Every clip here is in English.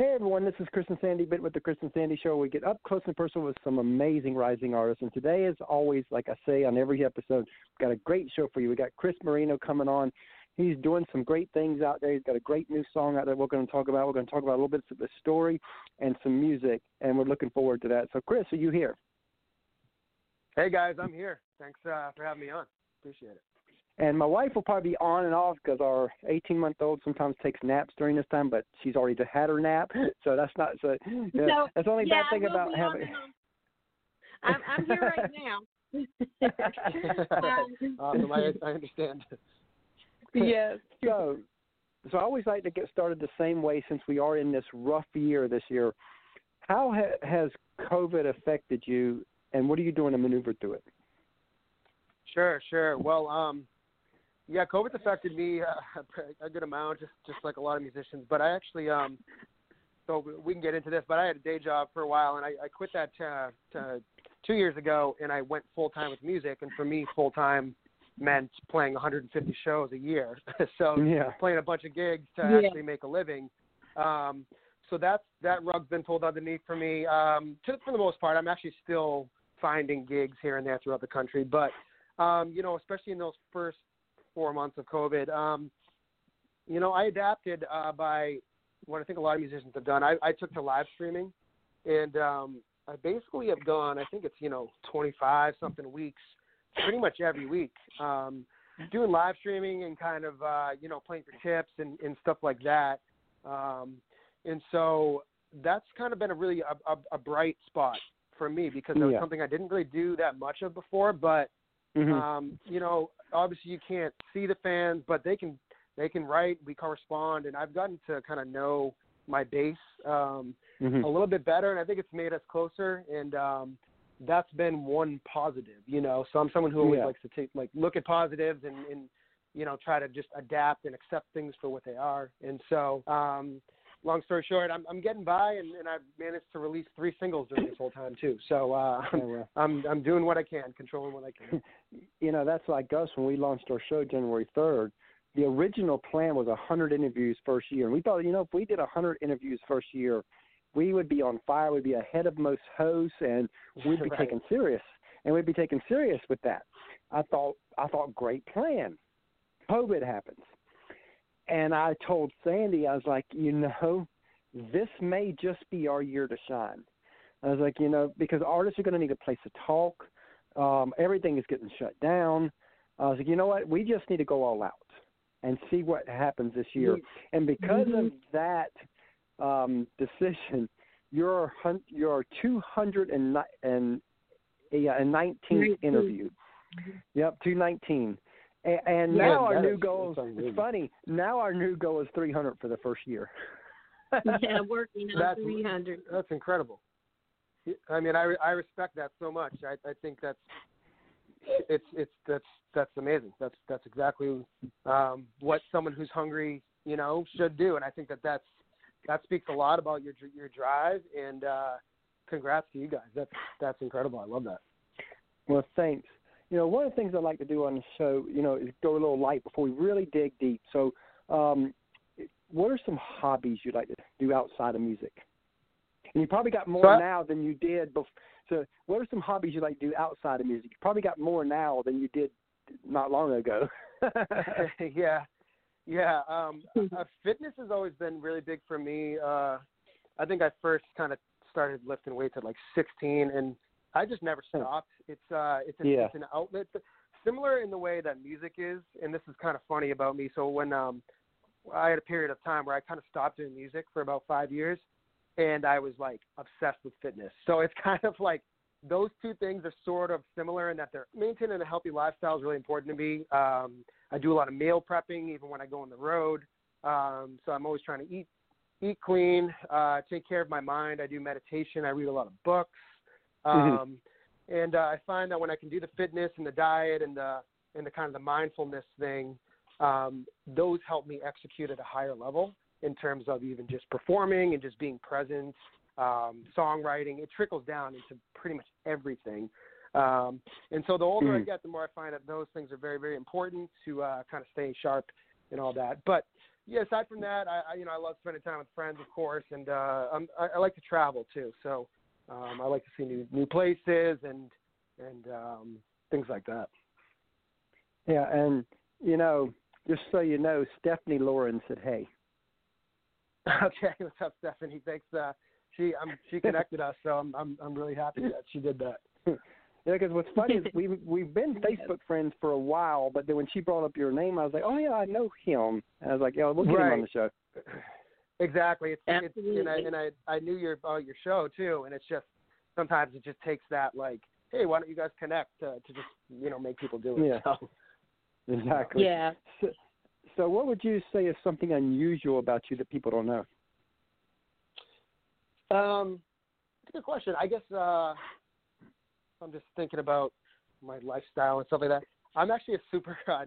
Hey everyone, this is Chris and Sandy Bit with the Chris and Sandy Show. We get up close and personal with some amazing rising artists, and today, as always, like I say on every episode, we've got a great show for you. We got Chris Moreno coming on. He's doing some great things out there. He's got a great new song out there. We're going to talk about. We're going to talk about a little bit of the story and some music, and we're looking forward to that. So, Chris, are you here? Hey guys, I'm here. Thanks uh, for having me on. Appreciate it. And my wife will probably be on and off because our 18 month old sometimes takes naps during this time, but she's already had her nap, so that's not so. Yeah, so that's the only yeah, bad thing we'll about having. On I'm, I'm here right now. um, awesome. I, I understand. yes. So, so I always like to get started the same way since we are in this rough year this year. How ha- has COVID affected you, and what are you doing to maneuver through it? Sure, sure. Well, um, yeah, COVID's affected me uh, a good amount, just just like a lot of musicians. But I actually, um, so we can get into this. But I had a day job for a while, and I, I quit that uh, to, two years ago, and I went full time with music. And for me, full time meant playing 150 shows a year. so Yeah. playing a bunch of gigs to Yeah. actually make a living. Um, so that's that rug's been pulled underneath for me. Um, to, for the most part, I'm actually still finding gigs here and there throughout the country, but um, you know, especially in those first four months of COVID, um, you know, I adapted uh, by what I think a lot of musicians have done. I, I took to live streaming, and um, I basically have gone. I think it's you know 25 something weeks, pretty much every week, um, doing live streaming and kind of uh, you know playing for tips and, and stuff like that. Um, and so that's kind of been a really a, a, a bright spot for me because it was Yeah. something I didn't really do that much of before, but Mhm. um, you know, obviously you can't see the fans, but they can they can write. We correspond, and I've gotten to kind of know my base um, Mhm. a little bit better, and I think it's made us closer. And um, that's been one positive, you know. So I'm someone who always Yeah. likes to take like look at positives and, and you know try to just adapt and accept things for what they are. And so. Um, Long story short, I'm I'm getting by, and, and I've managed to release three singles during this whole time too. So uh, Oh, well. I'm I'm doing what I can, controlling what I can. you know, that's like us when we launched our show January 3rd. The original plan was 100 interviews first year. And we thought, you know, if we did 100 interviews first year, we would be on fire. We'd be ahead of most hosts, and we'd be Right. taken serious. And we'd be taken serious with that. I thought, I thought, great plan. COVID happens. And I told Sandy, I was like, you know, this may just be our year to shine. I was like, you know, because artists are going to need a place to talk. Um, everything is getting shut down. I was like, you know what? We just need to go all out and see what happens this year. And because of that um, decision, your your 219th and yeah, and 19th Nineteen. interview. Yep, 219. And, and Yeah, now our new is- goal. that's It's funny. Now our new goal is 300 for the first year. yeah, working on That's- 300. That's incredible. I mean, I I respect that so much. I I think that's it's it's that's that's amazing. That's that's exactly um, what someone who's hungry, you know, should do. And I think that that's that speaks a lot about your your drive. And uh, congrats to you guys. That's that's incredible. I love that. Well, thanks. You know, one of the things I like to do on the show, you know, is go a little light before we really dig deep. So, um, what are some hobbies you'd like to do outside of music? And you probably got more So I- now than you did before. So, what are some hobbies you like to do outside of music? You probably got more now than you did not long ago. yeah, yeah. Um, uh, fitness has always been really big for me. Uh, I think I first kind of started lifting weights at like 16, and I just never stopped. It's uh, it's, an Yeah. it's an outlet, similar in the way that music is. And this is kind of funny about me. So when um, I had a period of time where I kind of stopped doing music for about five years, and I was like obsessed with fitness. So it's kind of like those two things are sort of similar in that they're maintaining a healthy lifestyle is really important to me. Um, I do a lot of meal prepping even when I go on the road. Um, so I'm always trying to eat eat clean, uh, take care of my mind. I do meditation. I read a lot of books. Mhm. Um, and uh, I find that when I can do the fitness and the diet and the and the kind of the mindfulness thing, um, those help me execute at a higher level in terms of even just performing and just being present, um, songwriting. It trickles down into pretty much everything. Um, and so the older I Mhm. get, the more I find that those things are very, very important to uh, kind of stay sharp and all that. But yeah, aside from that, I, I you know I love spending time with friends, of course, and uh, I'm, I, I like to travel too. So um, I like to see new new places and and um, things like that. Yeah, and you know, just so you know, Stephanie Lauren said, "Hey." Okay, what's up, Stephanie? Thanks. Uh, she um, she connected us, so I'm I'm I'm really happy that she did that. Yeah, because what's funny is we've we've been Facebook friends for a while, but then when she brought up your name, I was like, oh yeah, I know him. And I was like, yeah, we'll get right. him on the show. Exactly. It's, it's and I and I I knew your uh, your show too, and it's just sometimes it just takes that like, hey, why don't you guys connect to, to just you know make people do it. Yeah. So. Exactly. Yeah. So, so, what would you say is something unusual about you that people don't know? Um, good question. I guess uh, I'm just thinking about my lifestyle and stuff like that. I'm actually a super uh,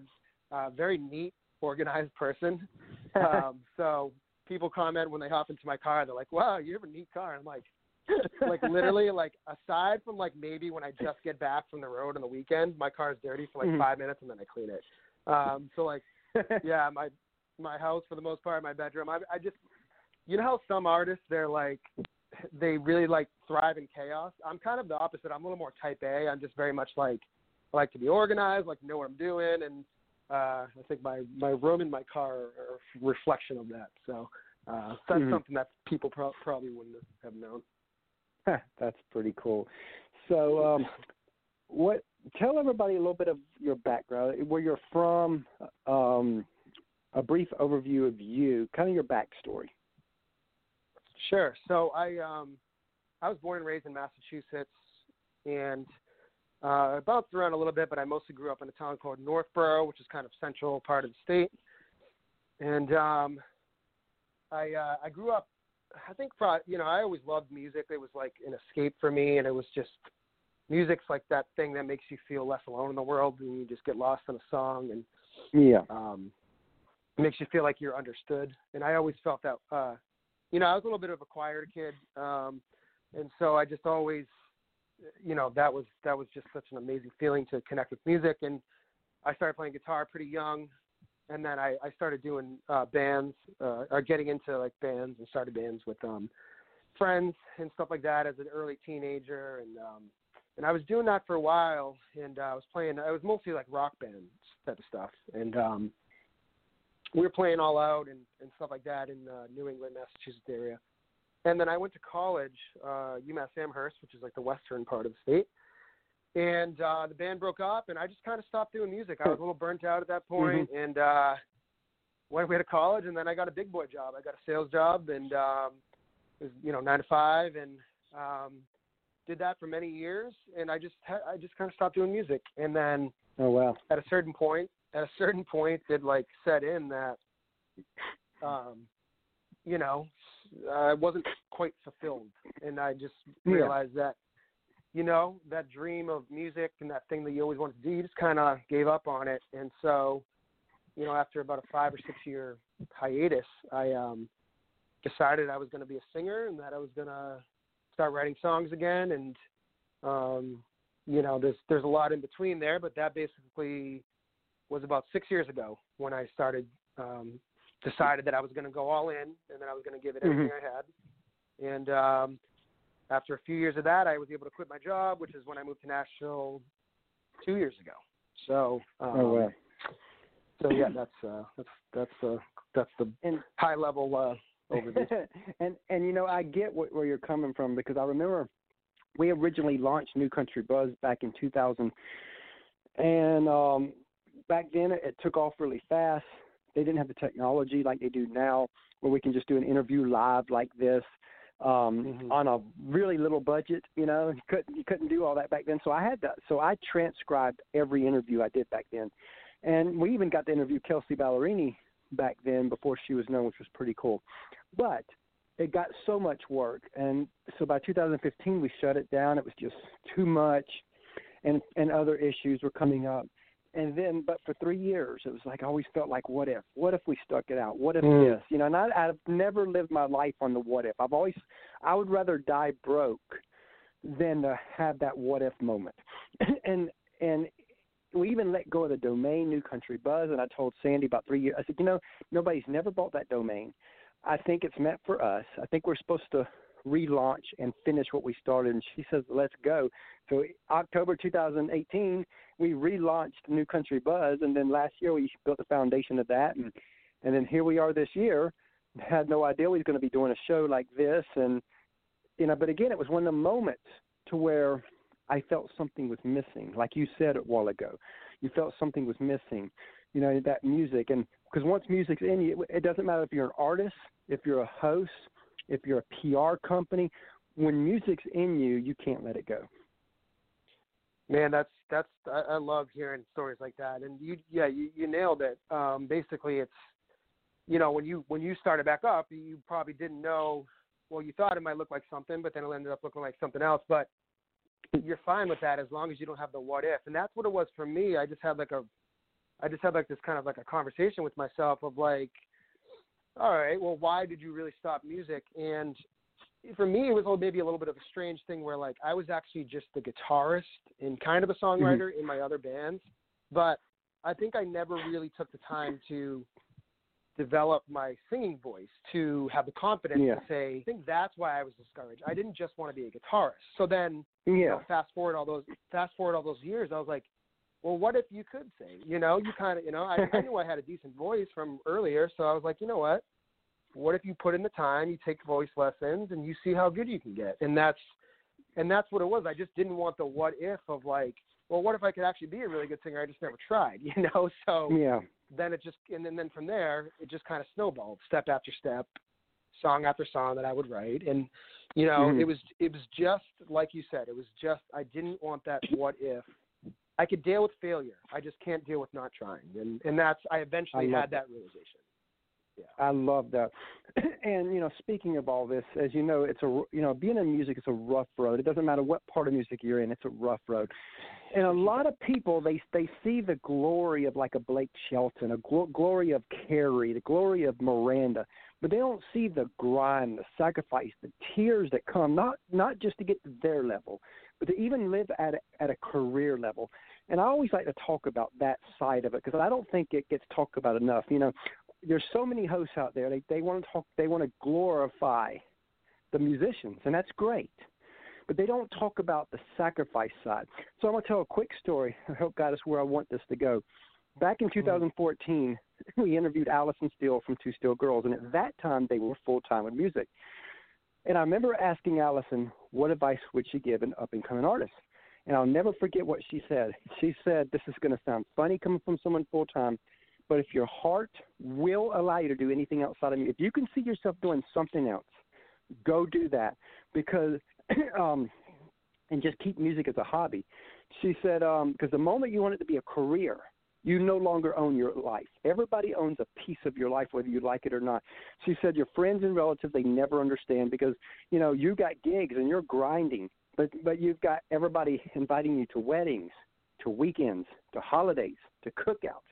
uh, very neat, organized person. um, so people comment when they hop into my car, they're like, "Wow, you have a neat car." I'm like, like literally, like aside from like maybe when I just get back from the road on the weekend, my car is dirty for like Mhm. five minutes and then I clean it. Um, so like, yeah, my my house for the most part, my bedroom. I I just, you know how some artists they're like, they really like thrive in chaos. I'm kind of the opposite. I'm a little more type A. I'm just very much like, I like to be organized, like know what I'm doing, and uh, I think my my room and my car are a reflection of that. So uh, that's Mhm. something that people pro- probably wouldn't have known. That's pretty cool. So, um, what? Tell everybody a little bit of your background, where you're from, um, a brief overview of you, kind of your backstory. Sure. So I um I was born and raised in Massachusetts and uh I bounced around a little bit, but I mostly grew up in a town called Northborough, which is kind of central part of the state. And um I uh I grew up I think pro you know, I always loved music. It was like an escape for me and it was just music's like that thing that makes you feel less alone in the world and you just get lost in a song and Yeah. um makes you feel like you're understood. And I always felt that uh you know, I was a little bit of a quieter kid. Um and so I just always you know, that was that was just such an amazing feeling to connect with music. And I started playing guitar pretty young and then I, I started doing uh bands, uh or getting into like bands and started bands with um friends and stuff like that as an early teenager. And um and I was doing that for a while and uh, I was playing I was mostly like rock bands type of stuff. And um we were playing all out and, and stuff like that in uh, New England, Massachusetts area. And then I went to college, uh, UMass Amherst, which is like the western part of the state. And uh, the band broke up, and I just kind of stopped doing music. I was a little burnt out at that point, and uh, went away to college. And then I got a big boy job. I got a sales job, and um, it was you know nine to five, and um, did that for many years. And I just ha- I just kind of stopped doing music. And then Oh wow. at a certain point, at a certain point, it like set in that, um, you know, I wasn't quite fulfilled, and I just Yeah. realized that, you know, that dream of music and that thing that you always wanted to do, you just kind of gave up on it, and so, you know, after about a five or six year hiatus, I um, decided I was going to be a singer and that I was going to start writing songs again, and um, you know, there's there's a lot in between there, but that basically was about six years ago when I started um, decided that I was going to go all in and that I was going to give it everything I had. And um, after a few years of that, I was able to quit my job, which is when I moved to Nashville two years ago. So, um, Oh wow. so yeah, that's uh, that's that's uh, that's the And high level uh, overview. and and you know I get what, where you're coming from because I remember we originally launched New Country Buzz back in 2000, and um, back then it, it took off really fast. They didn't have the technology like they do now, where we can just do an interview live like this um, Mhm. on a really little budget. You know, you couldn't you couldn't do all that back then. So I had that. So I transcribed every interview I did back then, and we even got to interview Kelsea Ballerini back then before she was known, which was pretty cool. But it got so much work, and so by 2015 we shut it down. It was just too much, and and other issues were coming up. And then, but for three years, it was like I always felt like, what if? What if we stuck it out? What if Mm. this? You know, and I, I've never lived my life on the what if. I've always, I would rather die broke than to have that what if moment. and and we even let go of the domain New Country Buzz, and I told Sandy about three years. I said, you know, nobody's never bought that domain. I think it's meant for us. I think we're supposed to relaunch and finish what we started. And she says, let's go. So October 2018, we relaunched New Country Buzz, and then last year we built the foundation of that, and and then here we are this year. Had no idea we was going to be doing a show like this, and you know, but again, it was one of the moments to where I felt something was missing. Like you said a while ago, you felt something was missing. You know, that music, and because once music's in you, it doesn't matter if you're an artist, if you're a host, if you're a PR company. When music's in you, you can't let it go. Man, that's that's I, love hearing stories like that, and you yeah you you nailed it. Um, basically, it's you know when you when you started back up, you probably didn't know. Well, you thought it might look like something, but then it ended up looking like something else. But you're fine with that as long as you don't have the what if, and that's what it was for me. I just had like a, I just had like this kind of like a conversation with myself of like, all right, well, why did you really stop music? And for me, it was maybe a little bit of a strange thing where like I was actually just the guitarist and kind of a songwriter mm-hmm. in my other bands, but I think I never really took the time to develop my singing voice to have the confidence yeah. to say I think that's why I was discouraged. I didn't just want to be a guitarist. So then yeah. you know, fast forward all those fast forward all those years, I was like, well, what if you could sing? You know, you kind of, you know, I, I knew I had a decent voice from earlier, so I was like, you know what? What if you put in the time, you take voice lessons, and you see how good you can get? And that's, and that's what it was. I just didn't want the what if of like, well, what if I could actually be a really good singer? I just never tried, you know. So yeah, then it just, and then, then from there, it just kind of snowballed, step after step, song after song that I would write, and you know, mm-hmm. it was, it was just like you said, it was just I didn't want that what if I could deal with failure. I just can't deal with not trying, and and that's I eventually I had that realization. Yeah. I love that. And you know, speaking of all this, as you know, it's a you know, being in music is a rough road. It doesn't matter what part of music you're in; it's a rough road. And a lot of people they they see the glory of like a Blake Shelton, a gl- glory of Carrie, the glory of Miranda, but they don't see the grind, the sacrifice, the tears that come not not just to get to their level, but to even live at a, at a career level. And I always like to talk about that side of it because I don't think it gets talked about enough. You know, there's so many hosts out there. They they want to talk. They want to glorify the musicians, and that's great. But they don't talk about the sacrifice side. So I'm going to tell a quick story. I hope got us where I want this to go. Back in mm-hmm. 2014, we interviewed Alison Steele from Two Steel Girls, and at that time they were full time with music. And I remember asking Allison what advice would she give an up and coming artist? And I'll never forget what she said. She said, This is going to sound funny coming from someone full time, but if your heart will allow you to do anything outside of me, if you can see yourself doing something else, go do that. Because, um, and just keep music as a hobby. She said, because um, the moment you want it to be a career, you no longer own your life. Everybody owns a piece of your life, whether you like it or not. She said your friends and relatives they never understand because you know you got gigs and you're grinding, but but you've got everybody inviting you to weddings, to weekends, to holidays, to cookouts.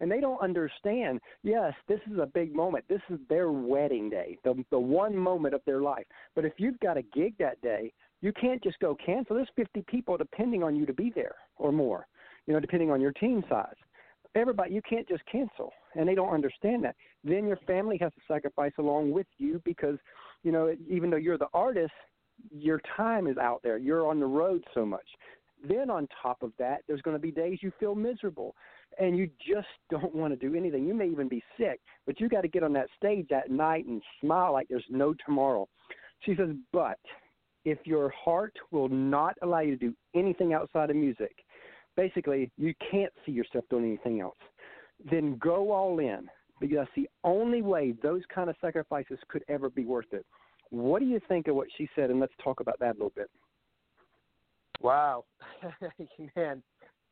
And they don't understand. Yes, this is a big moment. This is their wedding day, the the one moment of their life. But if you've got a gig that day, you can't just go cancel. There's 50 people depending on you to be there or more you know, depending on your team size everybody you can't just cancel and they don't understand that. Then your family has to sacrifice along with you because you know even though you're the artist your time is out there. You're on the road so much. Then on top of that there's going to be days you feel miserable and you just don't want to do anything. You may even be sick but you got to get on that stage that night and smile like there's no tomorrow. She says but if your heart will not allow you to do anything outside of music basically you can't see yourself doing anything else, then go all in because that's the only way those kind of sacrifices could ever be worth it. What do you think of what she said? And let's talk about that a little bit. Wow, man,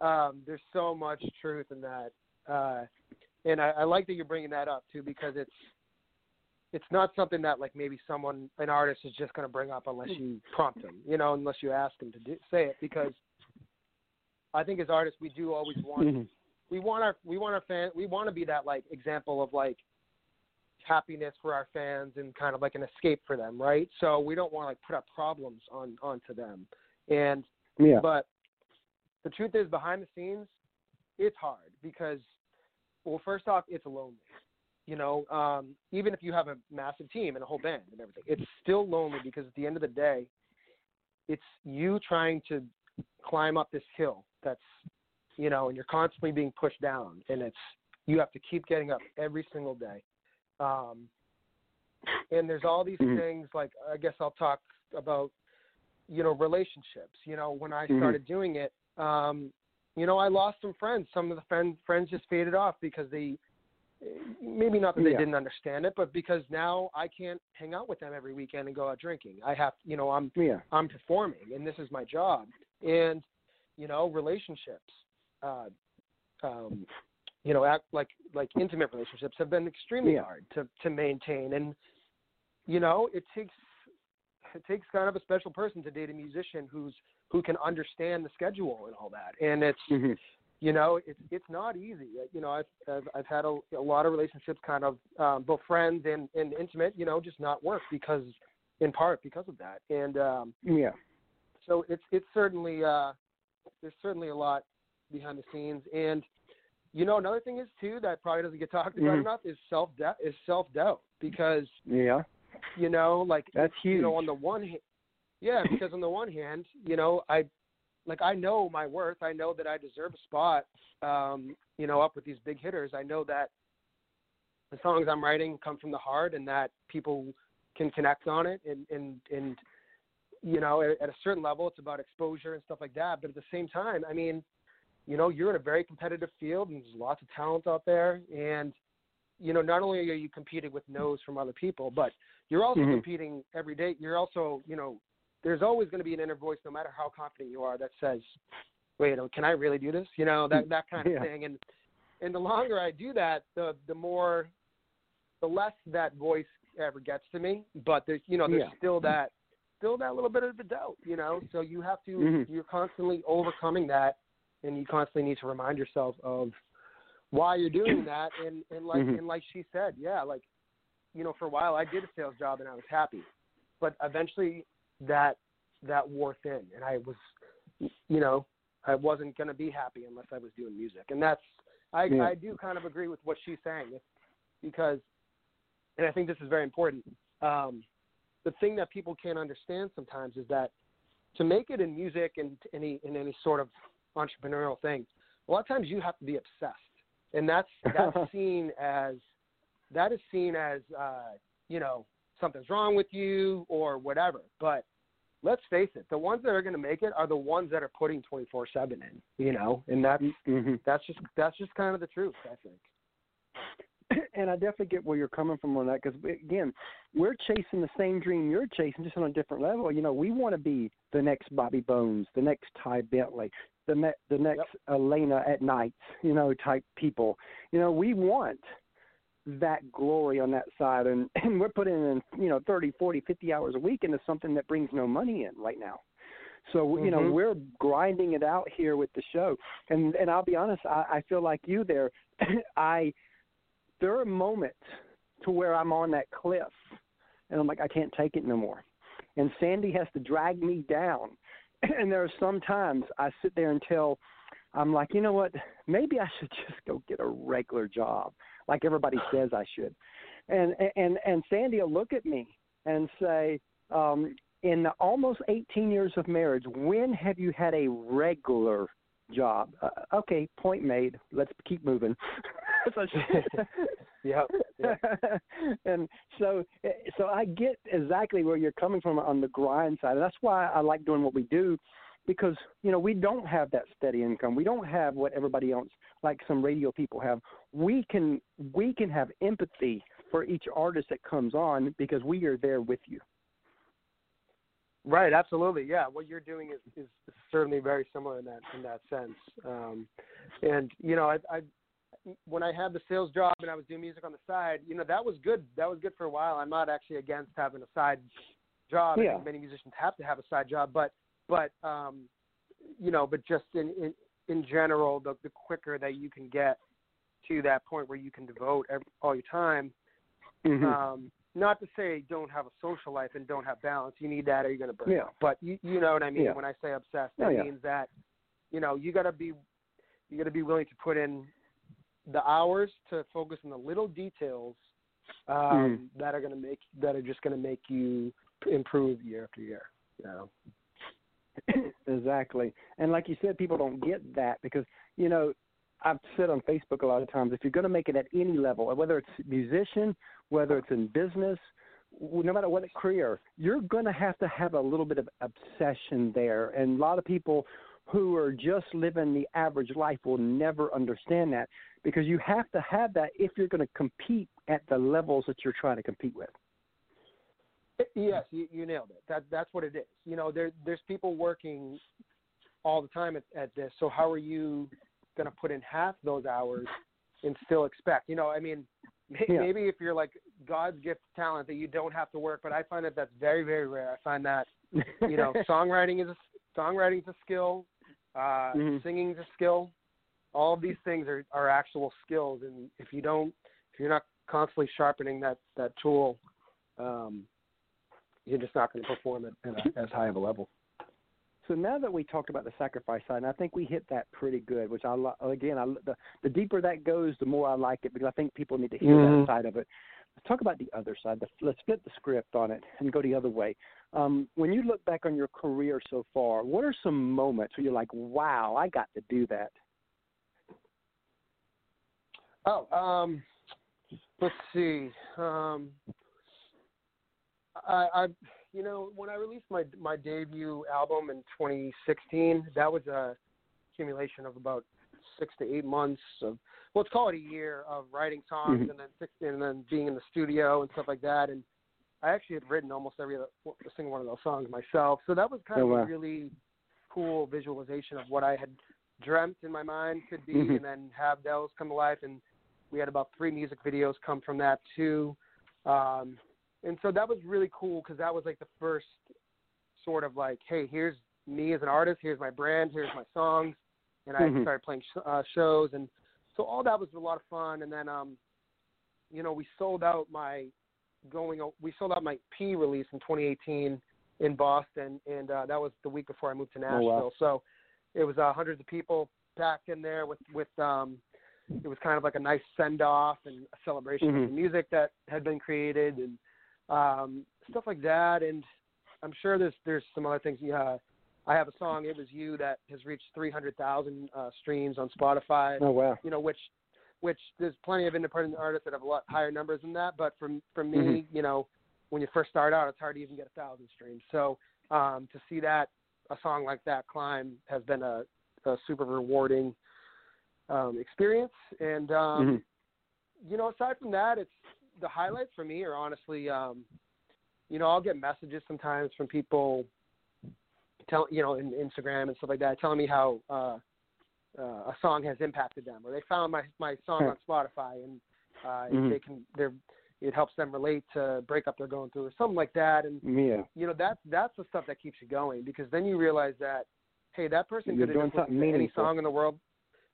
um, there's so much truth in that, uh, and I, I like that you're bringing that up too because it's it's not something that like maybe someone an artist is just going to bring up unless you prompt them, you know, unless you ask them to do, say it because I think as artists we do always want mm-hmm. we want our we want our fan we want to be that like example of like happiness for our fans and kind of like an escape for them, right? So we don't want to like put our problems on onto them. And yeah. but the truth is behind the scenes it's hard because, well, first off, it's lonely. You know, um, even if you have a massive team and a whole band and everything, it's still lonely because at the end of the day, it's you trying to climb up this hill that's, you know, and you're constantly being pushed down, and it's you have to keep getting up every single day. Um, and there's all these Mhm. things like I guess I'll talk about, you know, relationships. You know, when I Mhm. started doing it, um, you know, I lost some friends. Some of the friend, friends just faded off because they, maybe not that they Yeah. didn't understand it, but because now I can't hang out with them every weekend and go out drinking. I have, you know, I'm Yeah. I'm performing and this is my job. And, you know, relationships, uh, um, you know, act like like intimate relationships have been extremely Yeah. hard to to maintain. And, you know, it takes it takes kind of a special person to date a musician who's who can understand the schedule and all that. And it's hmm you know it's it's not easy you know i've i've, I've had a, a lot of relationships kind of um both friends and and intimate you know just not work because in part because of that and um Yeah. so it's it's certainly uh there's certainly a lot behind the scenes and you know another thing is too that probably doesn't get talked about Mhm. enough is self doubt is self doubt because Yeah. you know like That's huge. you know on the one hand yeah because on the one hand you know i like i know my worth i know that i deserve a spot um you know up with these big hitters i know that the songs i'm writing come from the heart and that people can connect on it and and and you know at, at a certain level it's about exposure and stuff like that but at the same time i mean you know you're in a very competitive field and there's lots of talent out there and you know not only are you competing with no's from other people but you're also Mhm. competing every day you're also you know there's always going to be an inner voice no matter how confident you are that says wait can i really do this you know that that kind of Yeah. thing and and the longer i do that the the more the less that voice ever gets to me but there's you know there's Yeah. still that still that little bit of a doubt you know so you have to Mhm. you're constantly overcoming that and you constantly need to remind yourself of why you're doing that and and like Mhm. and like she said yeah like you know for a while i did a sales job and i was happy but eventually that that wore thin and i was you know i wasn't going to be happy unless i was doing music and that's i Yeah. i do kind of agree with what she's saying It's because and i think this is very important um the thing that people can't understand sometimes is that to make it in music and any in any sort of entrepreneurial thing a lot of times you have to be obsessed. And that's that's seen as that is seen as uh you know something's wrong with you or whatever. But let's face it the ones that are going to make it are the ones that are putting 24/7 in you know? And that's hmm that's just that's just kind of the truth i think and I definitely get where you're coming from on that because again, we're chasing the same dream you're chasing, just on a different level. You know, we want to be the next Bobby Bones, the next Ty Bentli, the ne- the next Elena at night, you know, type people. You know, we want that glory on that side, and and we're putting in you know 30, 40, 50 hours a week into something that brings no money in right now. So you know Mhm. we're grinding it out here with the show, and and I'll be honest, I, I feel like you there. I there are moments to where I'm on that cliff, and I'm like I can't take it no more, and Sandy has to drag me down, and there are some times I sit there and tell. I'm like, you know what? Maybe I should just go get a regular job, like everybody says I should. And and and Sandy will look at me and say, um, in the almost 18 years of marriage, when have you had a regular job? Uh, okay, point made. Let's keep moving. so she- yeah and so so I get exactly where you're coming from on the grind side. And that's why I like doing what we do because you know we don't have that steady income. We don't have what everybody else like some radio people have. We can we can have empathy for each artist that comes on because we are there with you. Right, absolutely. Yeah, what you're doing is, is certainly very similar in that in that sense. Um, and you know, I, I when I had the sales job and I was doing music on the side, you know, that was good. That was good for a while. I'm not actually against having a side job. Yeah. many musicians have to have a side job, but but um, you know, but just in in, in general, the the quicker that you can get to that point where you can devote ev all your time Mm-hmm. um, not to say don't have a social life and don't have balance. You need that, or you're going to burn Yeah. out. But you, you know what I mean Yeah. when I say obsessed. Oh, That yeah. means that, you know, you got to be, you got to be willing to put in the hours to focus on the little details um, Mm. that are going to make that are just going to make you improve year after year. You know? exactly. And like you said, people don't get that because, you know, I've said on Facebook a lot of times if you're going to make it at any level, whether it's musician, whether it's in business, no matter what career, you're going to have to have a little bit of obsession there. And a lot of people who are just living the average life will never understand that because you have to have that if you're going to compete at the levels that you're trying to compete with. Yes, you, you nailed it. That that's what it is. You know, there there's people working all the time at, at this. So how are you going to put in half those hours and still expect? You know, I mean, may, Yeah. maybe if you're like God's gift talent that you don't have to work, but I find that that's very very rare. I find that you know, songwriting is a songwriting is a skill, uh, Mhm. singing is a skill. All of these things are are actual skills, and if you don't, if you're not constantly sharpening that that tool, um, you're just not going to perform at, at a, as high of a level. So now that we talked about the sacrifice side, and I think we hit that pretty good. Which I again, I, the the deeper that goes, the more I like it because I think people need to hear Mhm. that side of it. Let's talk about the other side. The, let's flip the script on it and go the other way. Um, when you look back on your career so far, what are some moments where you're like, "Wow, I got to do that"? Oh, um, let's see. Um, I, I, you know, when I released my my debut album in 2016, that was a accumulation of about six to eight months of, well, let's call it a year of writing songs Mhm. and then six, and then being in the studio and stuff like that. And I actually had written almost every other, single one of those songs myself. So that was kind Oh, of wow. a really cool visualization of what I had dreamt in my mind could be, Mhm. and then have those come to life. And we had about three music videos come from that too. Um, and so that was really cool because that was like the first sort of like, hey, here's me as an artist, here's my brand, here's my songs, and I Mhm. started playing sh- uh, shows, and so all that was a lot of fun. And then, um, you know, we sold out my going, we sold out my EP release in 2018 in Boston, and uh, that was the week before I moved to Oh, Nashville. wow. So it was uh, hundreds of people packed in there with with um, it was kind of like a nice send off and a celebration Mhm. of the music that had been created and um, stuff like that. And I'm sure there's there's some other things. Yeah, I have a song, "It Was You," that has reached 300,000 uh, streams on Spotify. Oh wow. You know, which which there's plenty of independent artists that have a lot higher numbers than that. But for for me, Mhm. you know, when you first start out, it's hard to even get a thousand streams. So um, to see that a song like that climb has been a, a super rewarding um, experience. And um, Mhm. you know, aside from that, it's the highlights for me are honestly, um, you know, I'll get messages sometimes from people, tell you know, in Instagram and stuff like that, telling me how uh, uh, a song has impacted them, or they found my my song on Spotify and uh, Mhm. they can they're it helps them relate to breakup they're going through or something like that. And Yeah. you know, that's that's the stuff that keeps you going because then you realize that hey, that person You're could have just listened to any song in the world.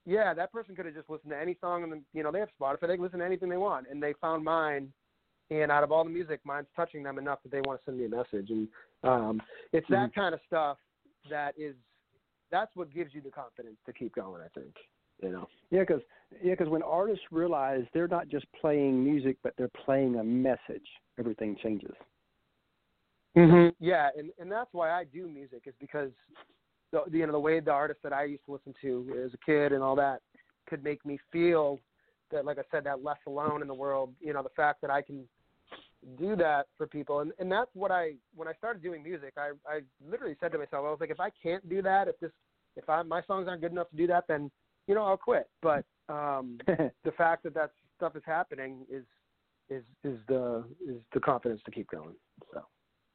Yeah, that person could have just listened to any song, and you know they have Spotify. They can listen to anything they want, and they found mine. And out of all the music, mine's touching them enough that they want to send me a message. And um, it's that Mm-hmm. kind of stuff that is that's what gives you the confidence to keep going. I think you know. Yeah, because yeah, 'cause when artists realize they're not just playing music, but they're playing a message, everything changes. Mm-hmm. Yeah, and and that's why I do music is because the you know the way the artists that I used to listen to as a kid and all that could make me feel that like I said that less alone in the world. You know the fact that I can do that for people and and that's what I when I started doing music I I literally said to myself I was like if I can't do that if this if I my songs aren't good enough to do that then you know I'll quit. But um the fact that that stuff is happening is is is the is the confidence to keep going. So.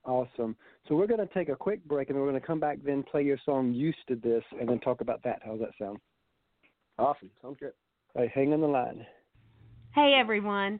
awesome. So we're going to take a quick break, and we're going to come back then play your song "Used to This," and then talk about that. How's that sound? Awesome. Sounds good. Hey, hang on the line. Hey everyone,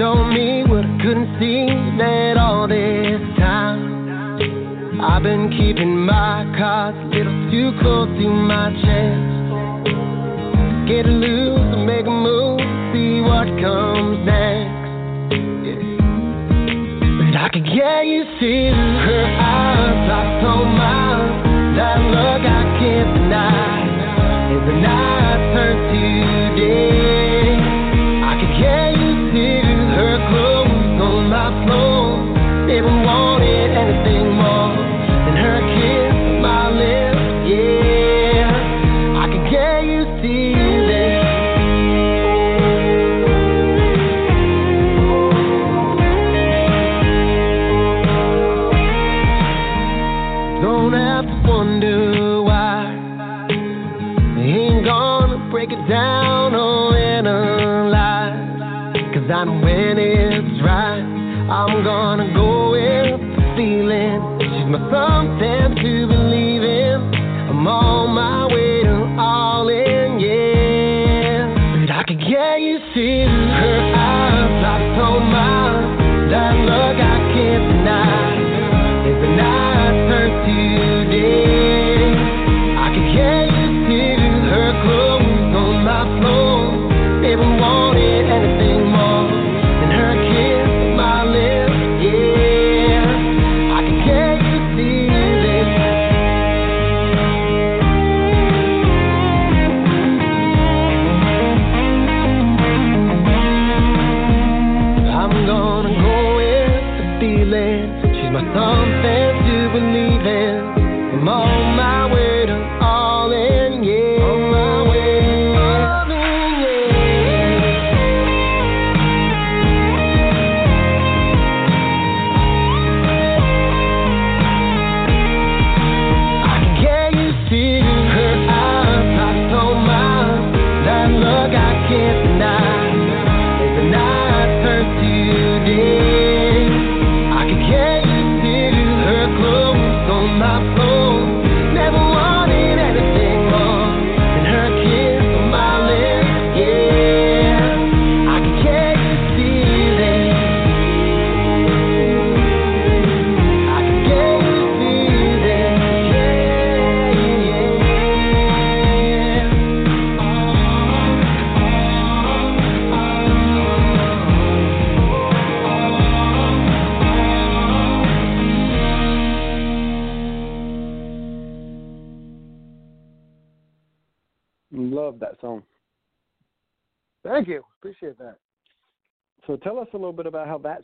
Showed me what I couldn't see that all this time. I've been keeping my cards a little too close to my chest. Get loose make a move, see what comes next. Yeah. But I can get you see her eyes, I so mine. That look I can't deny. On my floor. Never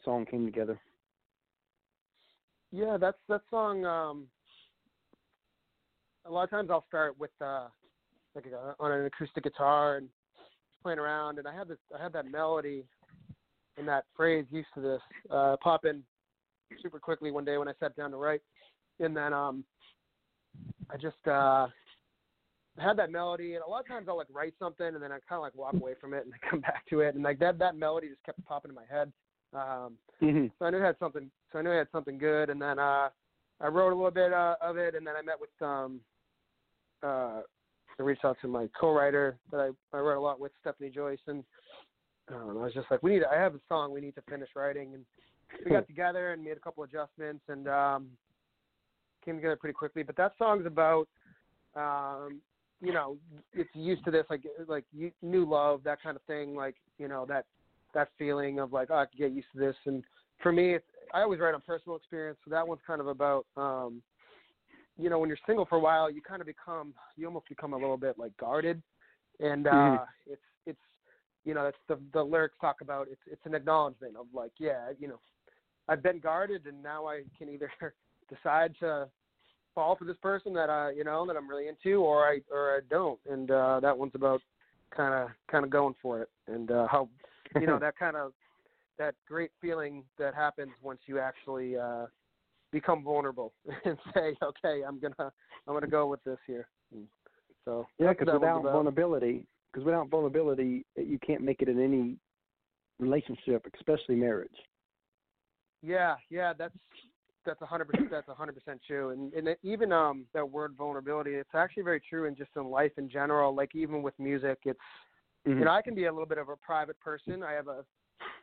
song came together. Yeah, that's that song. Um, a lot of times I'll start with uh, like a, on an acoustic guitar and playing around, and I had this, I had that melody and that phrase used to this uh, pop in super quickly one day when I sat down to write, and then um, I just uh, had that melody, and a lot of times I'll like write something and then I kind of like walk away from it and then come back to it, and like that that melody just kept popping in my head. Um, Mm-hmm. so I knew it had something. So I knew it had something good, and then uh, I wrote a little bit uh, of it, and then I met with um, uh, I reached out to my co-writer that I, I wrote a lot with, Stephanie Joyce, and um, I was just like, we need. I have a song we need to finish writing, and we got together and made a couple adjustments, and um, came together pretty quickly. But that song's about um, you know it's used to this like like new love that kind of thing like you know that that feeling of like oh, I can get used to this. And for me it's, I always write on personal experience so that one's kind of about um you know when you're single for a while you kind of become you almost become a little bit like guarded. And uh Mhm. it's it's you know that's the the lyrics talk about it's it's an acknowledgement of like yeah you know I've been guarded and now I can either decide to fall for this person that I you know that I'm really into or I or I don't. And uh that one's about kind of kind of going for it and uh how you know that kind of that great feeling that happens once you actually uh become vulnerable and say okay I'm going to I'm to go with this here and so yeah, because without vulnerability, because without vulnerability, you can't make it in any relationship, especially marriage. Yeah, yeah, that's that's a hundred percent that's a hundred percent true, and and even um that word vulnerability, it's actually very true and just in life in general. Like even with music, it's Mhm. you know I can be a little bit of a private person. I have a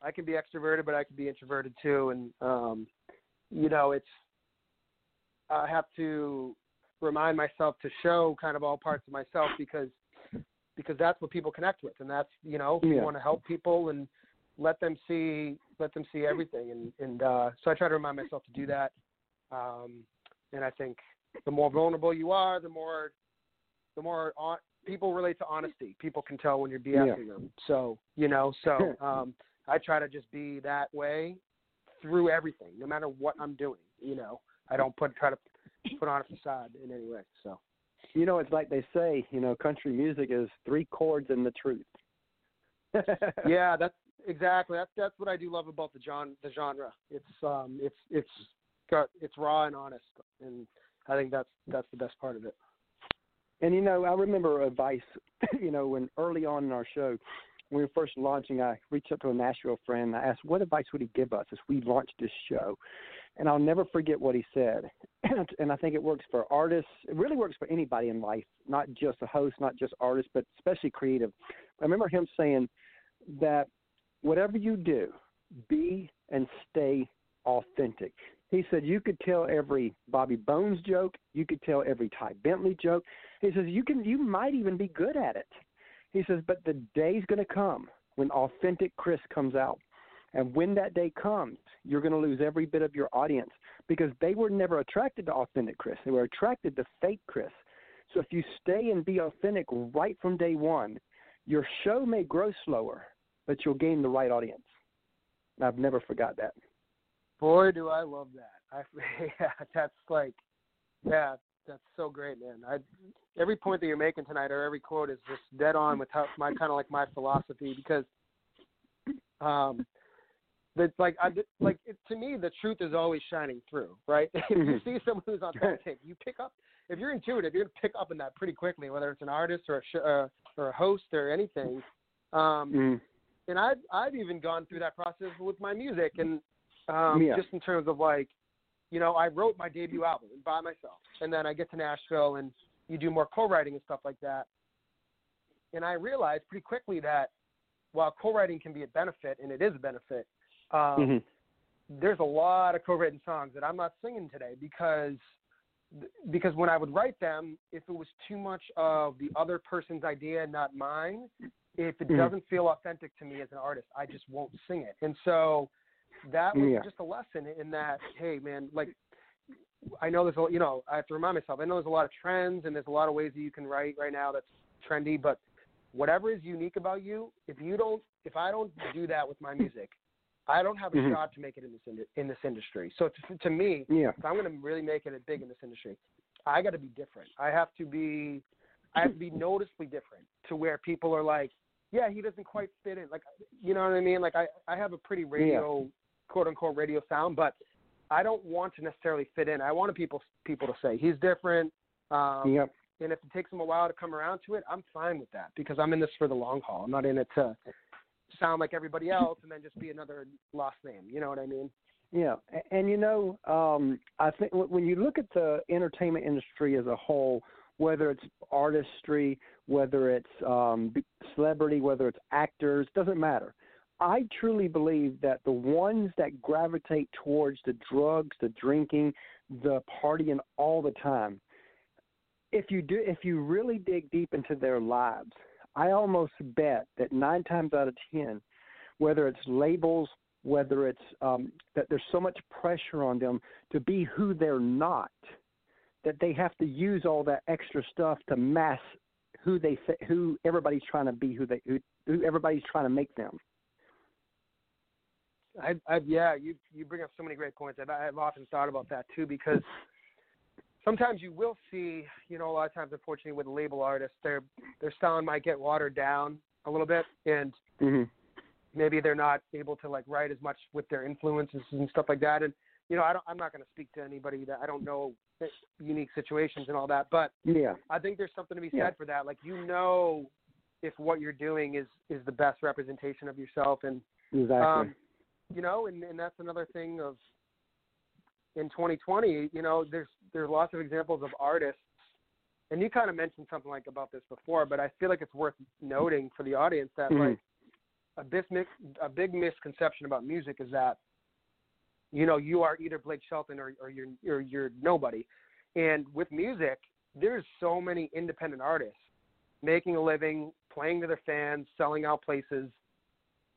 I can be extroverted, but I can be introverted too, and um you know it's I have to remind myself to show kind of all parts of myself because because that's what people connect with, and that's you know you want to help people and let them see let them see everything. And and uh so I try to remind myself to do that. Um and I think the more vulnerable you are the more the more on, people relate to honesty people can tell when you're BSing them so you know so um I try to just be that way through everything no matter what I'm doing you know I don't put try to put on a facade in any way so You know, it's like they say, you know, country music is three chords and the truth. yeah, that's exactly that's that's what I do love about the genre. The genre. It's um it's it's got it's raw and honest, and I think that's that's the best part of it. And you know, I remember advice. You know, when early on in our show, when we were first launching, I reached out to a Nashville friend. And I asked, "What advice would he give us as we launched this show?" And I'll never forget what he said. and I think it works for artists. It really works for anybody in life, not just a host, not just artists, but especially creative. I remember him saying that whatever you do, be and stay authentic. He said you could tell every Bobby Bones joke, you could tell every Ty Bentli joke. He says you can you might even be good at it. He says, but the day's gonna come when authentic Chris comes out. And when that day comes, you're going to lose every bit of your audience because they were never attracted to authentic Chris. They were attracted to fake Chris. So if you stay and be authentic right from day one, your show may grow slower, but you'll gain the right audience. And I've never forgot that. Boy, do I love that! I yeah, that's like yeah, that's so great, man. I every point that you're making tonight or every quote is just dead on with how my kind of like my philosophy because um that's like I like it, to me the truth is always shining through, right? if you Mhm. see someone who's authentic, you pick up. If you're intuitive, you're gonna pick up on that pretty quickly, whether it's an artist or a sh- uh, or a host or anything. Um, Mm. and I've I've even gone through that process with my music, and um, Yeah. just in terms of like, you know, I wrote my debut album by myself, and then I get to Nashville, and you do more co-writing and stuff like that. And I realized pretty quickly that while co-writing can be a benefit, and it is a benefit, um, Mhm. there's a lot of co-written songs that I'm not singing today because because when I would write them, if it was too much of the other person's idea, not mine, if it Mhm. doesn't feel authentic to me as an artist, I just won't sing it. And so that was Yeah. just a lesson in that, hey man, like I know there's a you know, I have to remind myself, I know there's a lot of trends and there's a lot of ways that you can write right now that's trendy, but whatever is unique about you, if you don't if I don't do that with my music, I don't have a Mhm. shot to make it in this ind- in this industry. So to, to me, Yeah. if I'm going to really make it big in this industry, I got to be different. I have to be, I have to be noticeably different to where people are like, yeah, he doesn't quite fit in. Like, you know what I mean? Like, I I have a pretty radio, quote unquote, radio sound, but I don't want to necessarily fit in. I want people people to say he's different. Um, Yep. and if it takes him a while to come around to it, I'm fine with that because I'm in this for the long haul. I'm not in it to sound like everybody else and then just be another lost name. You know what I mean? Yeah, A- and you know, um, I think when you look at the entertainment industry as a whole, whether it's artistry, whether it's um, celebrity, whether it's actors, doesn't matter. I truly believe that the ones that gravitate towards the drugs, the drinking, the partying all the time, if you do, if you really dig deep into their lives, I almost bet that nine times out of ten, whether it's labels, whether it's um, that there's so much pressure on them to be who they're not, that they have to use all that extra stuff to mask who they who everybody's trying to be, who they who, who everybody's trying to make them. I, I yeah, you you bring up so many great points. I've, I've often thought about that too because sometimes you will see, you know, a lot of times, unfortunately, with label artists, their their sound might get watered down a little bit, and mm-hmm. maybe they're not able to like write as much with their influences and stuff like that. And you know, I don't, I'm not going to speak to anybody that I don't know unique situations and all that, but yeah, I think there's something to be said yeah. for that. Like you know, if what you're doing is is the best representation of yourself, and exactly. um, you know, and and that's another thing of in 2020, you know, there's there's lots of examples of artists, and you kind of mentioned something like about this before, but I feel like it's worth noting for the audience that mm-hmm. like a big a big misconception about music is that you know you are either Blake Shelton or, or you're or you're nobody, and with music, there's so many independent artists making a living, playing to their fans, selling out places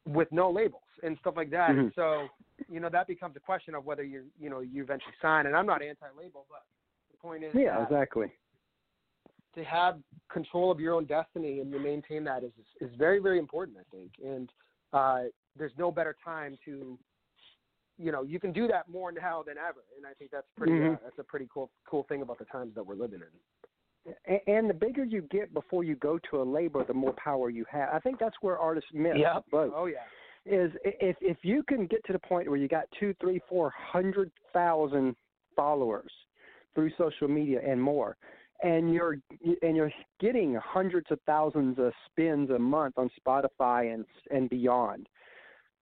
with no labels and stuff like that. Mm-hmm. So, you know, that becomes a question of whether you you know you eventually sign. And I'm not anti-label, but the point is, yeah, exactly. To have control of your own destiny and to maintain that is is very very important, I think. And uh, there's no better time to, you know, you can do that more now than ever. And I think that's pretty mm-hmm. uh, that's a pretty cool cool thing about the times that we're living in and the bigger you get before you go to a label, the more power you have. I think that's where artists miss yep. both. Oh yeah. Is if if you can get to the point where you got two, three, four hundred thousand followers through social media and more, and you're and you're getting hundreds of thousands of spins a month on Spotify and and beyond,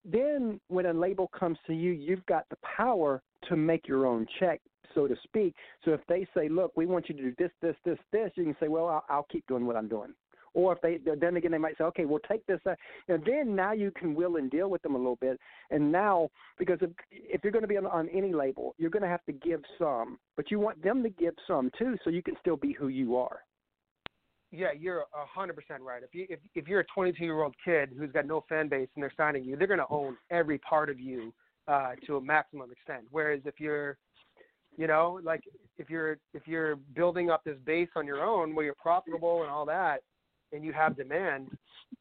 then when a label comes to you, you've got the power to make your own check so to speak. So if they say, "Look, we want you to do this, this, this, this," you can say, "Well, I'll, I'll keep doing what I'm doing." Or if they then again they might say, "Okay, we'll take this," uh, and then now you can will and deal with them a little bit. And now because if if you're going to be on, on any label, you're going to have to give some, but you want them to give some too, so you can still be who you are. Yeah, you're a hundred percent right. If you if if you're a 22 year old kid who's got no fan base and they're signing you, they're going to own every part of you uh, to a maximum extent. Whereas if you're you know, like if you're if you're building up this base on your own where you're profitable and all that, and you have demand,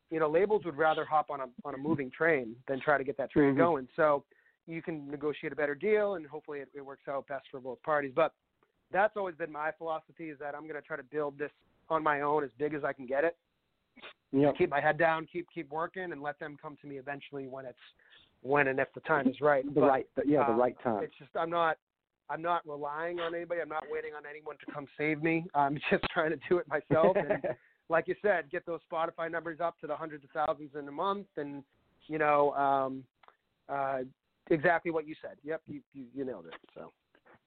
you know, labels would rather hop on a on a moving train than try to get that train mm-hmm. going. So you can negotiate a better deal, and hopefully it, it works out best for both parties. But that's always been my philosophy: is that I'm going to try to build this on my own as big as I can get it. Yeah. Keep my head down, keep keep working, and let them come to me eventually when it's when and if the time is right. The but, right, yeah, the uh, right time. It's just I'm not I'm not relying on anybody. I'm not waiting on anyone to come save me. I'm just trying to do it myself. And like you said, get those Spotify numbers up to the hundreds of thousands in a month, and you know, um, uh, exactly what you said. Yep, you, you you nailed it. So.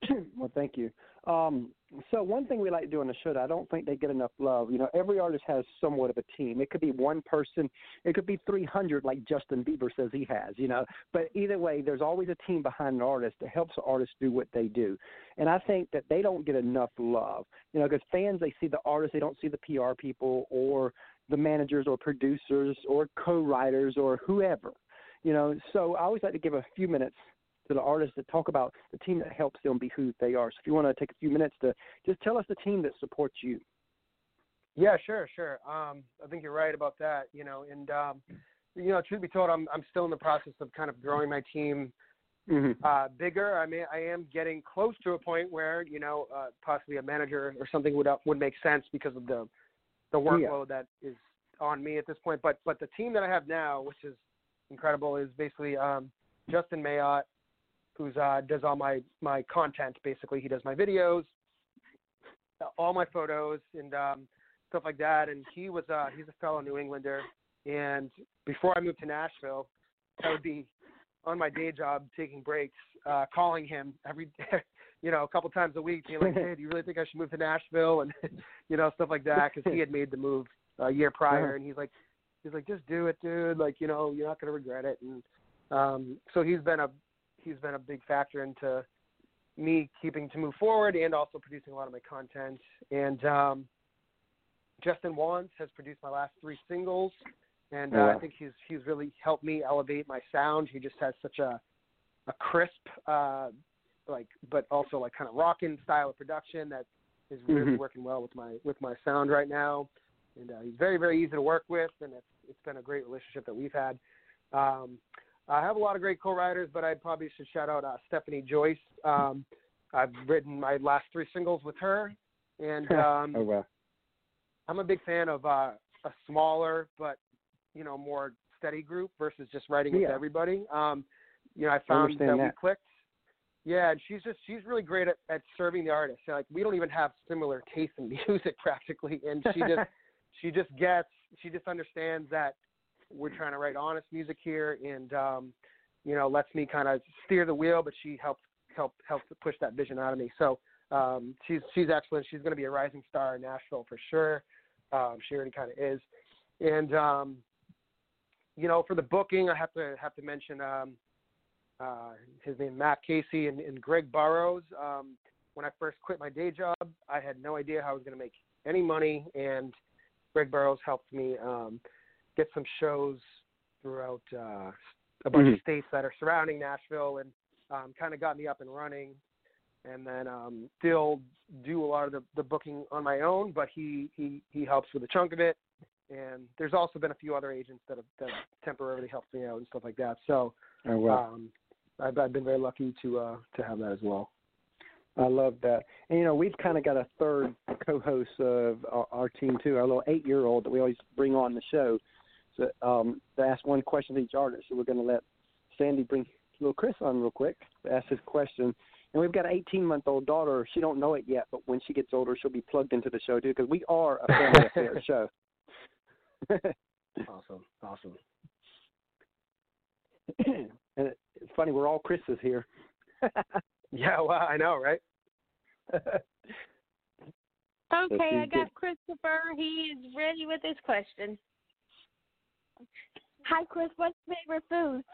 well, thank you. Um, so one thing we like to do on the show that I don't think they get enough love. You know, every artist has somewhat of a team. It could be one person, it could be 300, like Justin Bieber says he has. You know, but either way, there's always a team behind an artist that helps the artist do what they do. And I think that they don't get enough love. You know, because fans they see the artist, they don't see the PR people or the managers or producers or co-writers or whoever. You know, so I always like to give a few minutes to the artists that talk about the team that helps them be who they are. So if you want to take a few minutes to just tell us the team that supports you. Yeah, sure, sure. Um, I think you're right about that. You know, and um, you know, truth be told, I'm I'm still in the process of kind of growing my team mm-hmm. uh, bigger. I mean, I am getting close to a point where you know, uh, possibly a manager or something would uh, would make sense because of the the workload yeah. that is on me at this point. But but the team that I have now, which is incredible, is basically um, Justin Mayotte, who's uh, does all my my content. Basically, he does my videos, all my photos, and um, stuff like that. And he was uh, he's a fellow New Englander. And before I moved to Nashville, I would be on my day job taking breaks, uh, calling him every you know a couple times a week, being like, "Hey, do you really think I should move to Nashville?" and you know stuff like that because he had made the move a year prior, and he's like, he's like, "Just do it, dude. Like you know you're not gonna regret it." And um, so he's been a he's been a big factor into me keeping to move forward and also producing a lot of my content. And um, Justin Wands has produced my last three singles, and uh. I think he's he's really helped me elevate my sound. He just has such a a crisp, uh, like, but also like kind of rockin' style of production that is really Mhm. working well with my with my sound right now. And uh, he's very very easy to work with, and it's it's been a great relationship that we've had. Um, I have a lot of great co-writers, but I probably should shout out uh, Stephanie Joyce. Um, I've written my last three singles with her, and um, oh wow. I'm a big fan of uh, a smaller but you know more steady group versus just writing with Yeah. everybody. Um, you know, I found understand that, we that. clicked. Yeah, and she's just she's really great at, at serving the artist. Like we don't even have similar taste in music practically, and she just she just gets she just understands that we're trying to write honest music here, and um, you know lets me kind of steer the wheel, but she helps help helps push that vision out of me. So um, she's she's excellent. She's going to be a rising star in Nashville for sure. Um, she already kind of is, and um, you know for the booking, I have to have to mention um, uh, his name Matt Casey and, and Greg Burrows. Um, when I first quit my day job, I had no idea how I was going to make any money, and Greg Burrows helped me um, get some shows throughout uh, a bunch Mhm. of states that are surrounding Nashville, and um, kind of got me up and running. And then um, still do a lot of the, the booking on my own, but he, he he helps with a chunk of it. And there's also been a few other agents that have that have temporarily helped me out and stuff like that. So Oh wow. um, I've, I've been very lucky to uh, to have that as well. I love that. And you know, we've kind of got a third co-host of our, our team too, our little eight-year-old that we always bring on the show. So um, to ask one question to each artist. So we're going to let Sandy bring little Chris on real quick to ask his question. And we've got an 18-month-old daughter. She don't know it yet, but when she gets older, she'll be plugged into the show too because we are a family affair show. Awesome, awesome. and it's funny, we're all Chris's here. Yeah, well, I know, right? Okay, I got Christopher. He is ready with his question. Hi, Chris. What's your favorite food?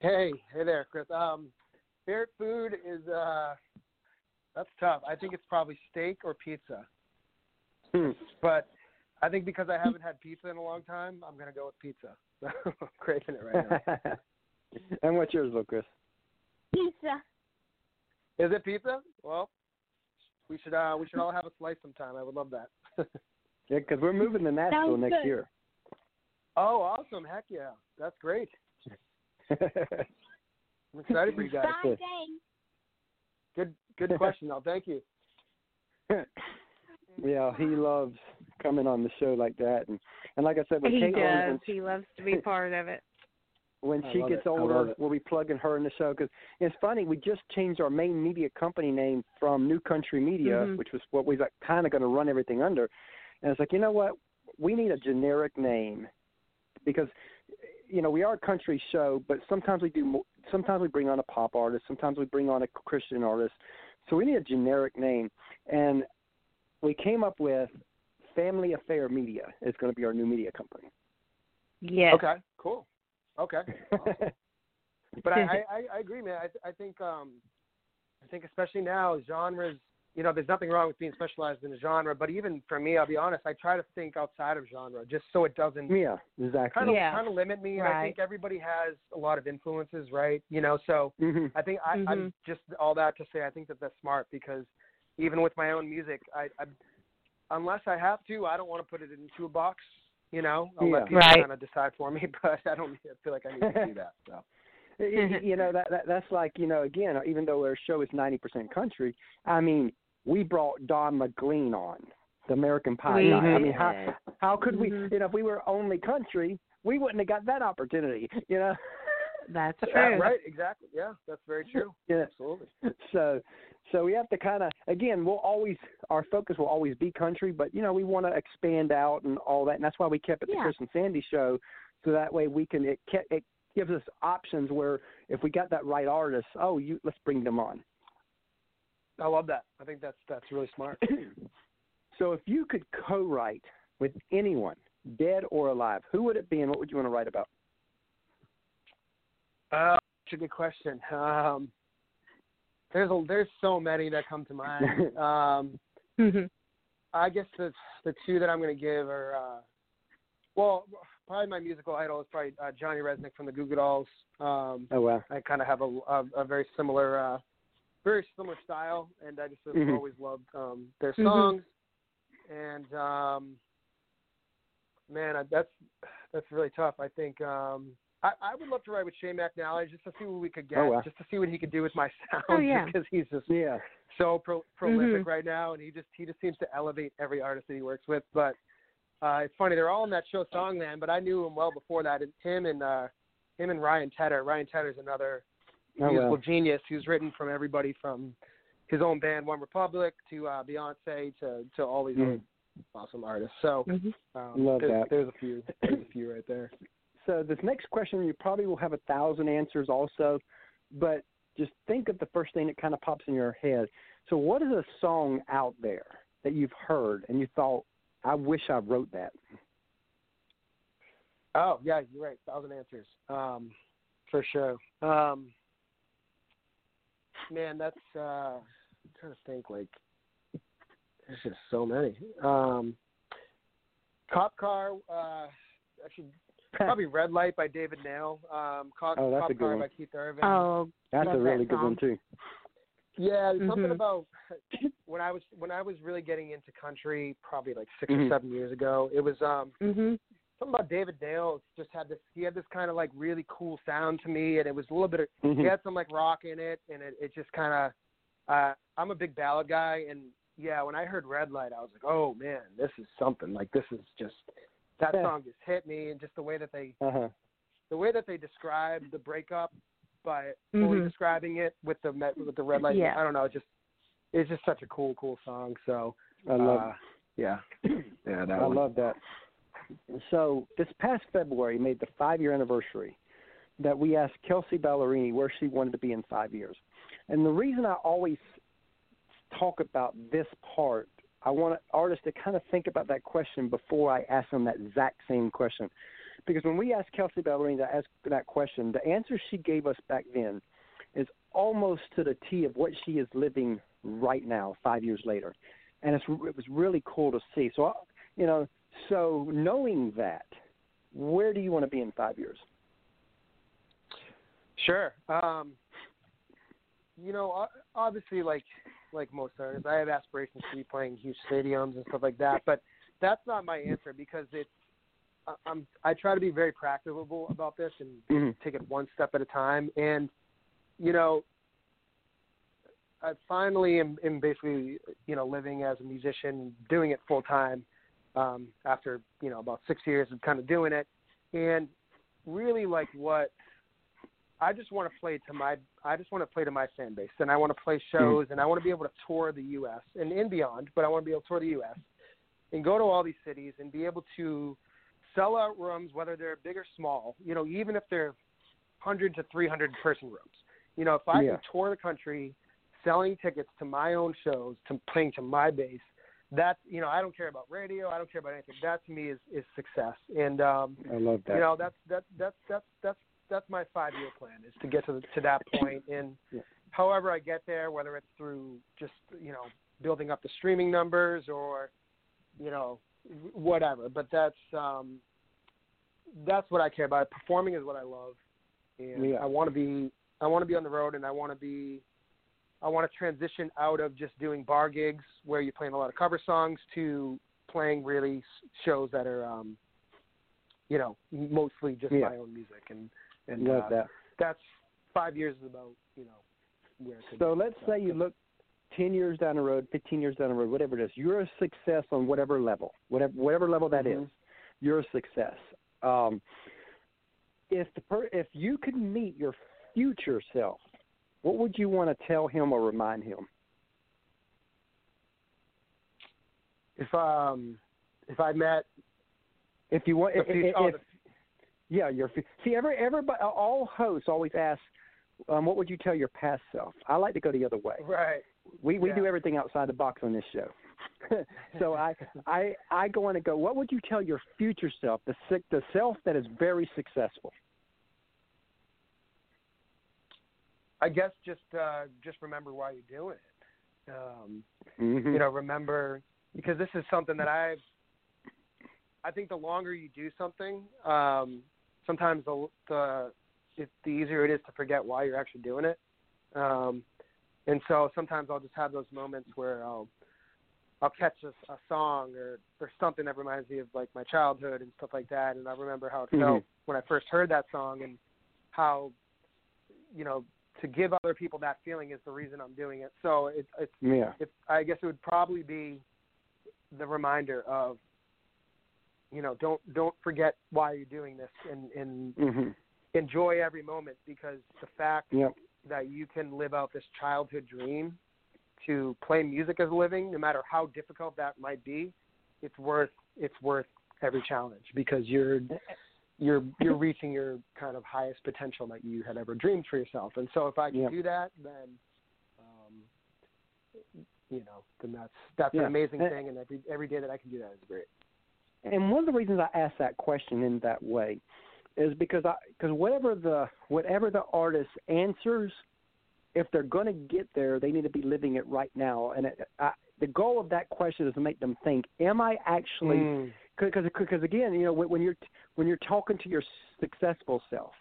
Hey, hey there, Chris. Um, favorite food is uh, that's tough. I think it's probably steak or pizza. Hmm. But I think because I haven't had pizza in a long time, I'm gonna go with pizza. I'm craving it right now. and what's yours, little Chris? Pizza. Is it pizza? Well, we should uh, we should all have a slice sometime. I would love that. Yeah, because we're moving to Nashville Sounds next good. year. Oh, awesome! Heck yeah, that's great. I'm excited for you guys. Bye. Good good question, though. Thank you. yeah, he loves coming on the show like that, and and like I said, with He Caitlin, does. He loves to be part of it. when I she gets it. Older, we'll be plugging her in the show because it's funny. We just changed our main media company name from New Country Media, Mhm. which was what we were kind of going to run everything under, and it's like you know what, we need a generic name because you know we are a country show, but sometimes we do. Sometimes we bring on a pop artist, sometimes we bring on a Christian artist, so we need a generic name, and we came up with Family Affair Media. is going to be our new media company. Yeah. Okay, cool. Okay. But I, I, I- I agree, man. I, I think, um, I think especially now, genres. You know, there's nothing wrong with being specialized in a genre, but even for me, I'll be honest, I try to think outside of genre, just so it doesn't yeah, exactly. kind of Yeah. kind of limit me. And I think everybody has a lot of influences, right? You know, so hmm I think I, I'm Mhm. just all that to say I think that that's smart because even with my own music, I, I unless I have to, I don't want to put it into a box. You know, I'll Yeah. let people Right. kind of decide for me, but I don't feel like I need to do that. So. You know that, that that's like you know again even though our show is ninety percent country i mean we brought don mclean on the american pie We guy i mean how how could we Mhm. you know if we were only country we wouldn't have got that opportunity you know That's Yeah, true. right, exactly. Yeah, that's very true. yeah Absolutely. so so we have to kind of again we'll always our focus will always be country but you know we want to expand out and all that and that's why we kept it the chris and sandy show so that way we can it, ke- it gives us options where if we got that right artist oh you let's bring them on I love that. I think that's that's really smart. so if you could co-write with anyone dead or alive who would it be and what would you want to write about Uh, that's a good question. Um, there's a there's so many that come to mind. um, Mhm. I guess the the two that I'm going to give are, uh, well, probably my musical idol is probably uh, Johnny Rzeznik from the Goo Goo Dolls. Um, Oh wow. I kind of have a, a, a very similar, uh, very similar style, and I just have Mhm. always loved um, their Mhm. songs. And um, man, I, that's that's really tough. I think um, I, I would love to write with Shane McAnally just to see what we could get, Oh, wow. just to see what he could do with my sound. Oh, yeah. because he's just Yeah. so pro- prolific Mhm. right now, and he just he just seems to elevate every artist that he works with. But uh, it's funny they're all in that show Songland, but I knew him well before that. And him and uh, him and Ryan Tedder. Ryan Tedder's another Oh musical wow. genius who's written from everybody from his own band OneRepublic to uh, Beyonce to to all these Mm. awesome artists. So Mhm. um, Love there's, that. there's a few there's a few right there. So this next question, you probably will have a thousand answers also, but just think of the first thing that kind of pops in your head. So what is a song out there that you've heard and you thought, I wish I wrote that? Oh yeah, you're right. Thousand answers, um, for sure. Um, man, that's uh, I'm trying to think. Like, there's just so many. Um, Cop Car, uh, actually, probably Red Light by David Nail. Um, Cop, Oh, that's Cop a good Car one. by Keith Urban. Oh, That's a really that good one too. Yeah, there's something about when I was when I was really getting into country, probably like 6 Mhm. or seven years ago. It was um Mhm. Something about David Nail just had this he had this kind of like really cool sound to me and it was a little bit of Mhm. he had some like rock in it and it, it just kind of uh I'm a big ballad guy and yeah when I heard Red Light I was like oh man this is something like this is just that Yeah. song just hit me and just the way that they Uh-huh. the way that they describe the breakup by fully Mhm. describing it with the with the red light Yeah. I don't know it just it's just such a cool cool song so I love uh, yeah yeah that I one. love that. So this past February made the five year anniversary that we asked Kelsea Ballerini where she wanted to be in five years. And the reason I always talk about this part, I want artists to kind of think about that question before I ask them that exact same question. Because when we asked Kelsea Ballerini to ask that question, the answer she gave us back then is almost to the T of what she is living right now, five years later. And it's, it was really cool to see. So, I- you know, so knowing that, where do you want to be in five years? Sure. Um, you know, obviously, like like most artists, I have aspirations to be playing huge stadiums and stuff like that. But that's not my answer because it's I- I'm I try to be very practicable about this and Mhm. take it one step at a time. And you know, I finally am, am basically you know living as a musician, doing it full time um, after you know about six years of kind of doing it, and really like what I just want to play to my I just want to play to my fan base, and I want to play shows, and I want to be able to tour the U.S. and, and beyond. But I want to be able to tour the U.S. and go to all these cities and be able to sell out rooms, whether they're big or small. You know, even if they're hundred to three hundred person rooms. You know, if I Yeah. can tour the country, selling tickets to my own shows, to playing to my base, that's you know I don't care about radio, I don't care about anything. That to me is is success. And um, I love that. you know that's that's that's that's that's that's my five year plan is to get to the, to that point and Yeah. however I get there whether it's through just you know building up the streaming numbers or you know whatever but that's um that's what I care about performing is what I love and Yeah. I want to be I want to be on the road and I want to be I want to transition out of just doing bar gigs where you're playing a lot of cover songs to playing really shows that are um you know mostly just Yeah. my own music and and love uh, that. that's five years is about you know where So be. let's say you look 10 years down the road, 15 years down the road, whatever it is, you're a success on whatever level, whatever whatever level that is. Mhm. You're a success. Um, if the per- if you could meet your future self, what would you want to tell him or remind him? if um if I met If you want, if, if, oh, if- yeah, your see, every everybody, all hosts always ask, um, what would you tell your past self? I like to go the other way. right We we do everything outside the box on this show. so I I I go on and go. What would you tell your future self, the sick, the self that is very successful? I guess just uh, just remember why you're doing it. Um, Mhm. you know, remember because this is something that I've. I think the longer you do something, um, sometimes the the it, the easier it is to forget why you're actually doing it. Um, and so sometimes I'll just have those moments where I'll I'll catch a, a song or or something that reminds me of like my childhood and stuff like that, and I remember how it Mhm. felt when I first heard that song and how you know to give other people that feeling is the reason I'm doing it. So it, it's yeah. it, I guess it would probably be the reminder of, you know, don't don't forget why you're doing this and and Mhm. enjoy every moment because the fact Yep. that you can live out this childhood dream to play music as a living, no matter how difficult that might be, it's worth it's worth every challenge because you're you're you're reaching your kind of highest potential that you had ever dreamed for yourself. And so if I can Yep. do that, then um, you know, then that's that's Yeah. an amazing And- thing. And every every day that I can do that is great. And one of the reasons I asked that question in that way is because I because whatever the whatever the artist answers, if they're going to get there, they need to be living it right now. And it, I, the goal of that question is to make them think: Am I actually? Mm. Because because again, you know, when, when you're when you're talking to your successful self,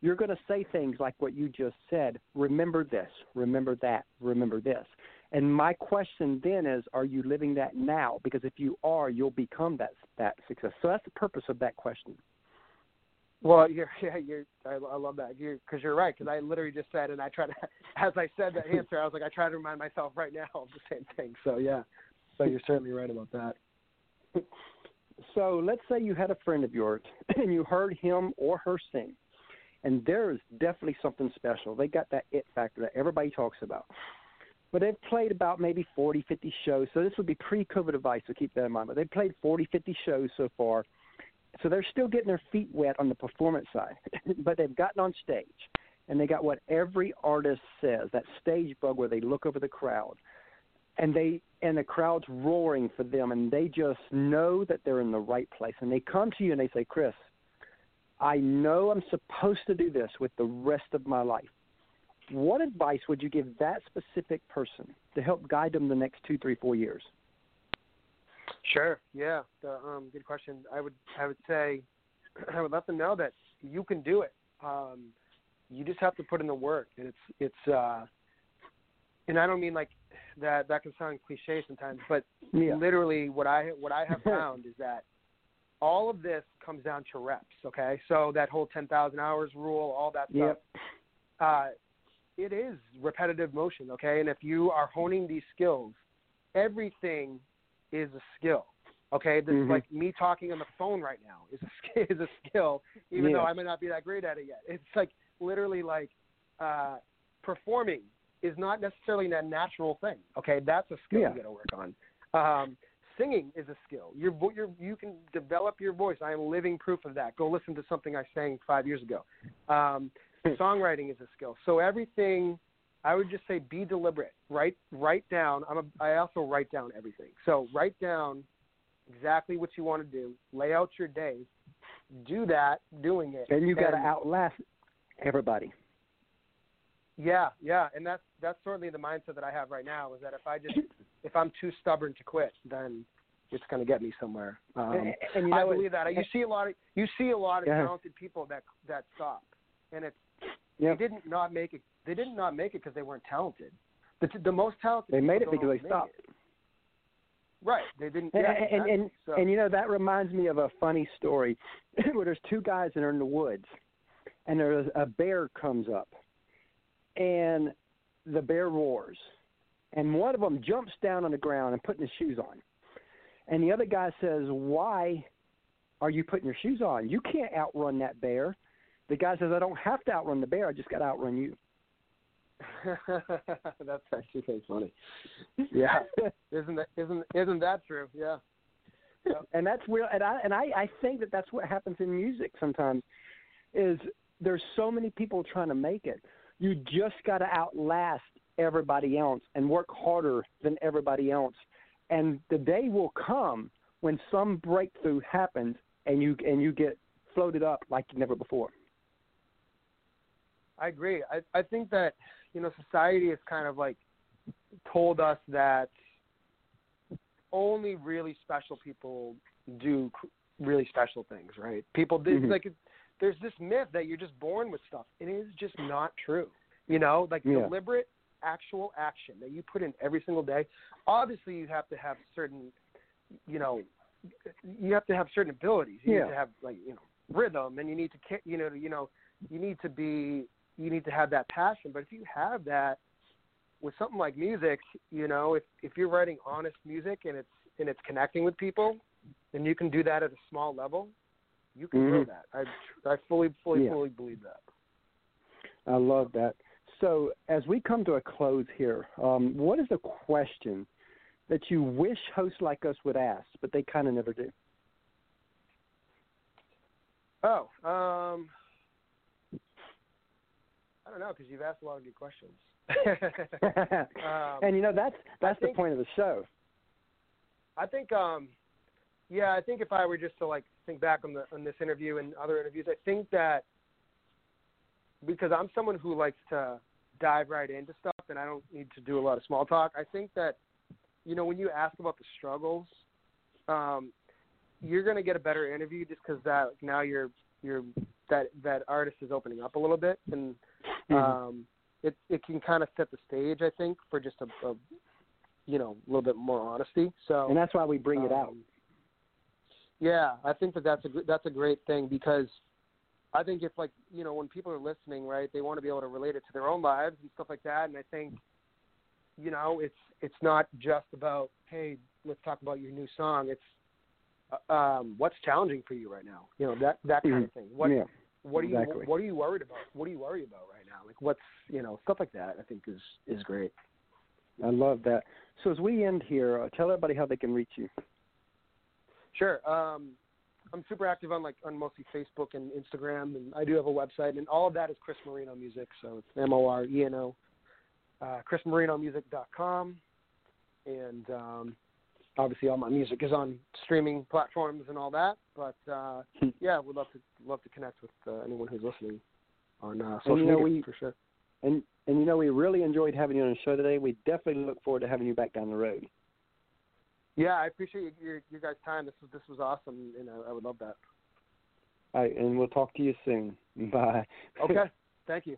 you're going to say things like what you just said. Remember this. Remember that. Remember this. And my question then is, are you living that now? Because if you are, you'll become that that success. So that's the purpose of that question. Well, you're yeah, you're. I, I love that because you're, you're right. Because I literally just said, and I try to, as I said that answer, I was like, I try to remind myself right now of the same thing. So yeah, so you're certainly right about that. So let's say you had a friend of yours and you heard him or her sing, and there is definitely something special. They got that it factor that everybody talks about. But they've played about maybe 40, 50 shows. So this would be pre-COVID advice, so keep that in mind. But they've played 40, 50 shows so far. So they're still getting their feet wet on the performance side. but they've gotten on stage, and they got what every artist says, that stage bug where they look over the crowd and they and the crowd's roaring for them and they just know that they're in the right place and they come to you and they say chris i know i'm supposed to do this with the rest of my life what advice would you give that specific person to help guide them the next two three four years Sure. Yeah. The, um, good question. I would I would say I would let them know that you can do it. Um, you just have to put in the work, and it's it's. Uh, and I don't mean like that. That can sound cliche sometimes, but yeah literally what I what I have found is that all of this comes down to reps. Okay, so that whole ten thousand hours rule, all that stuff. Yep. Uh, it is repetitive motion. Okay, and if you are honing these skills, everything is a skill. Okay, this Mhm. is like me talking on the phone right now is a is a skill, even though I may not be that great at it yet. It's like literally like uh, performing is not necessarily a natural thing. Okay, that's a skill Yeah. you got to work on. Um, singing is a skill. Your, vo- your you can develop your voice. I am living proof of that. Go listen to something I sang five years ago. Um, songwriting is a skill. So everything, I would just say, be deliberate. Write write down. I'm a, I also write down everything. So write down exactly what you want to do. Lay out your days. Do that. Doing it. and you got to outlast everybody Yeah, yeah, and that's that's certainly the mindset that I have right now. Is that if I just if I'm too stubborn to quit, then it's going to get me somewhere. Um, and, and you I believe that. You see a lot of you see a lot of Yeah. talented people that that stop, and it's Yep. they didn't not make it. They did not make it because they weren't talented. The the most talented they made it because they stopped it. Right, they didn't. And, Yeah, and, exactly. and, so, and you know that reminds me of a funny story where there's two guys that are in the woods, and there's a bear comes up, and the bear roars, and one of them jumps down on the ground and putting his shoes on, and the other guy says, "Why are you putting your shoes on? You can't outrun that bear." The guy says, "I don't have to outrun the bear. I just got to outrun you." that's actually funny. Yeah, isn't that isn't isn't that true? Yeah. and that's where and I and I, I think that that's what happens in music sometimes is there's so many people trying to make it. You just got to outlast everybody else and work harder than everybody else. And the day will come when some breakthrough happens and you and you get floated up like never before. I agree. I I think that you know, society has kind of like told us that only really special people do really special things, right? People Mhm. like it, there's this myth that you're just born with stuff. It is just not true. You know, like Yeah. deliberate actual action that you put in every single day. Obviously, you have to have certain, you know, you have to have certain abilities. You Yeah. need to have like you know rhythm, and you need to you know you know you need to be you need to have that passion. But if you have that with something like music, you know, if if you're writing honest music and it's and it's connecting with people, then you can do that at a small level, you can Mhm. that. I I fully fully Yeah. fully believe that. I love that. So, as we come to a close here, um, what is a question that you wish hosts like us would ask, but they kind of never do? Oh, um, I don't know because you've asked a lot of good questions. um, and you know that's that's the point of the show. I think, um, yeah, I think if I were just to like think back on the on this interview and other interviews, I think that because I'm someone who likes to dive right into stuff and I don't need to do a lot of small talk. I think that you know when you ask about the struggles, um, you're going to get a better interview just because that now you're you're that that artist is opening up a little bit and Mhm. um, it it can kind of set the stage I think for just a, a you know a little bit more honesty. So and that's why we bring it out. Yeah, I think that that's a that's a great thing because I think if like you know when people are listening, right, they want to be able to relate it to their own lives and stuff like that. And I think you know it's it's not just about hey, let's talk about your new song. It's uh, um, what's challenging for you right now. You know that that kind of thing. What yeah, what are you exactly. what are you worried about? What are you worried about right now? Like what's you know stuff like that. I think is is great. I love that. So as we end here, uh, tell everybody how they can reach you. Sure. Um, I'm super active on like on mostly Facebook and Instagram, and I do have a website, and all of that is Chris Moreno Music. So it's M O R E N O, chris uh, ChrisMorenoMusic.com, and um, obviously all my music is on streaming platforms and all that. But uh, Hmm. yeah, we'd love to love to connect with uh, anyone who's listening on uh, social media we- for sure. And and you know we really enjoyed having you on the show today. We definitely look forward to having you back down the road. Yeah, I appreciate your your guys' time. This was this was awesome, and I, I would love that. All right, and we'll talk to you soon. Bye. Okay, thank you.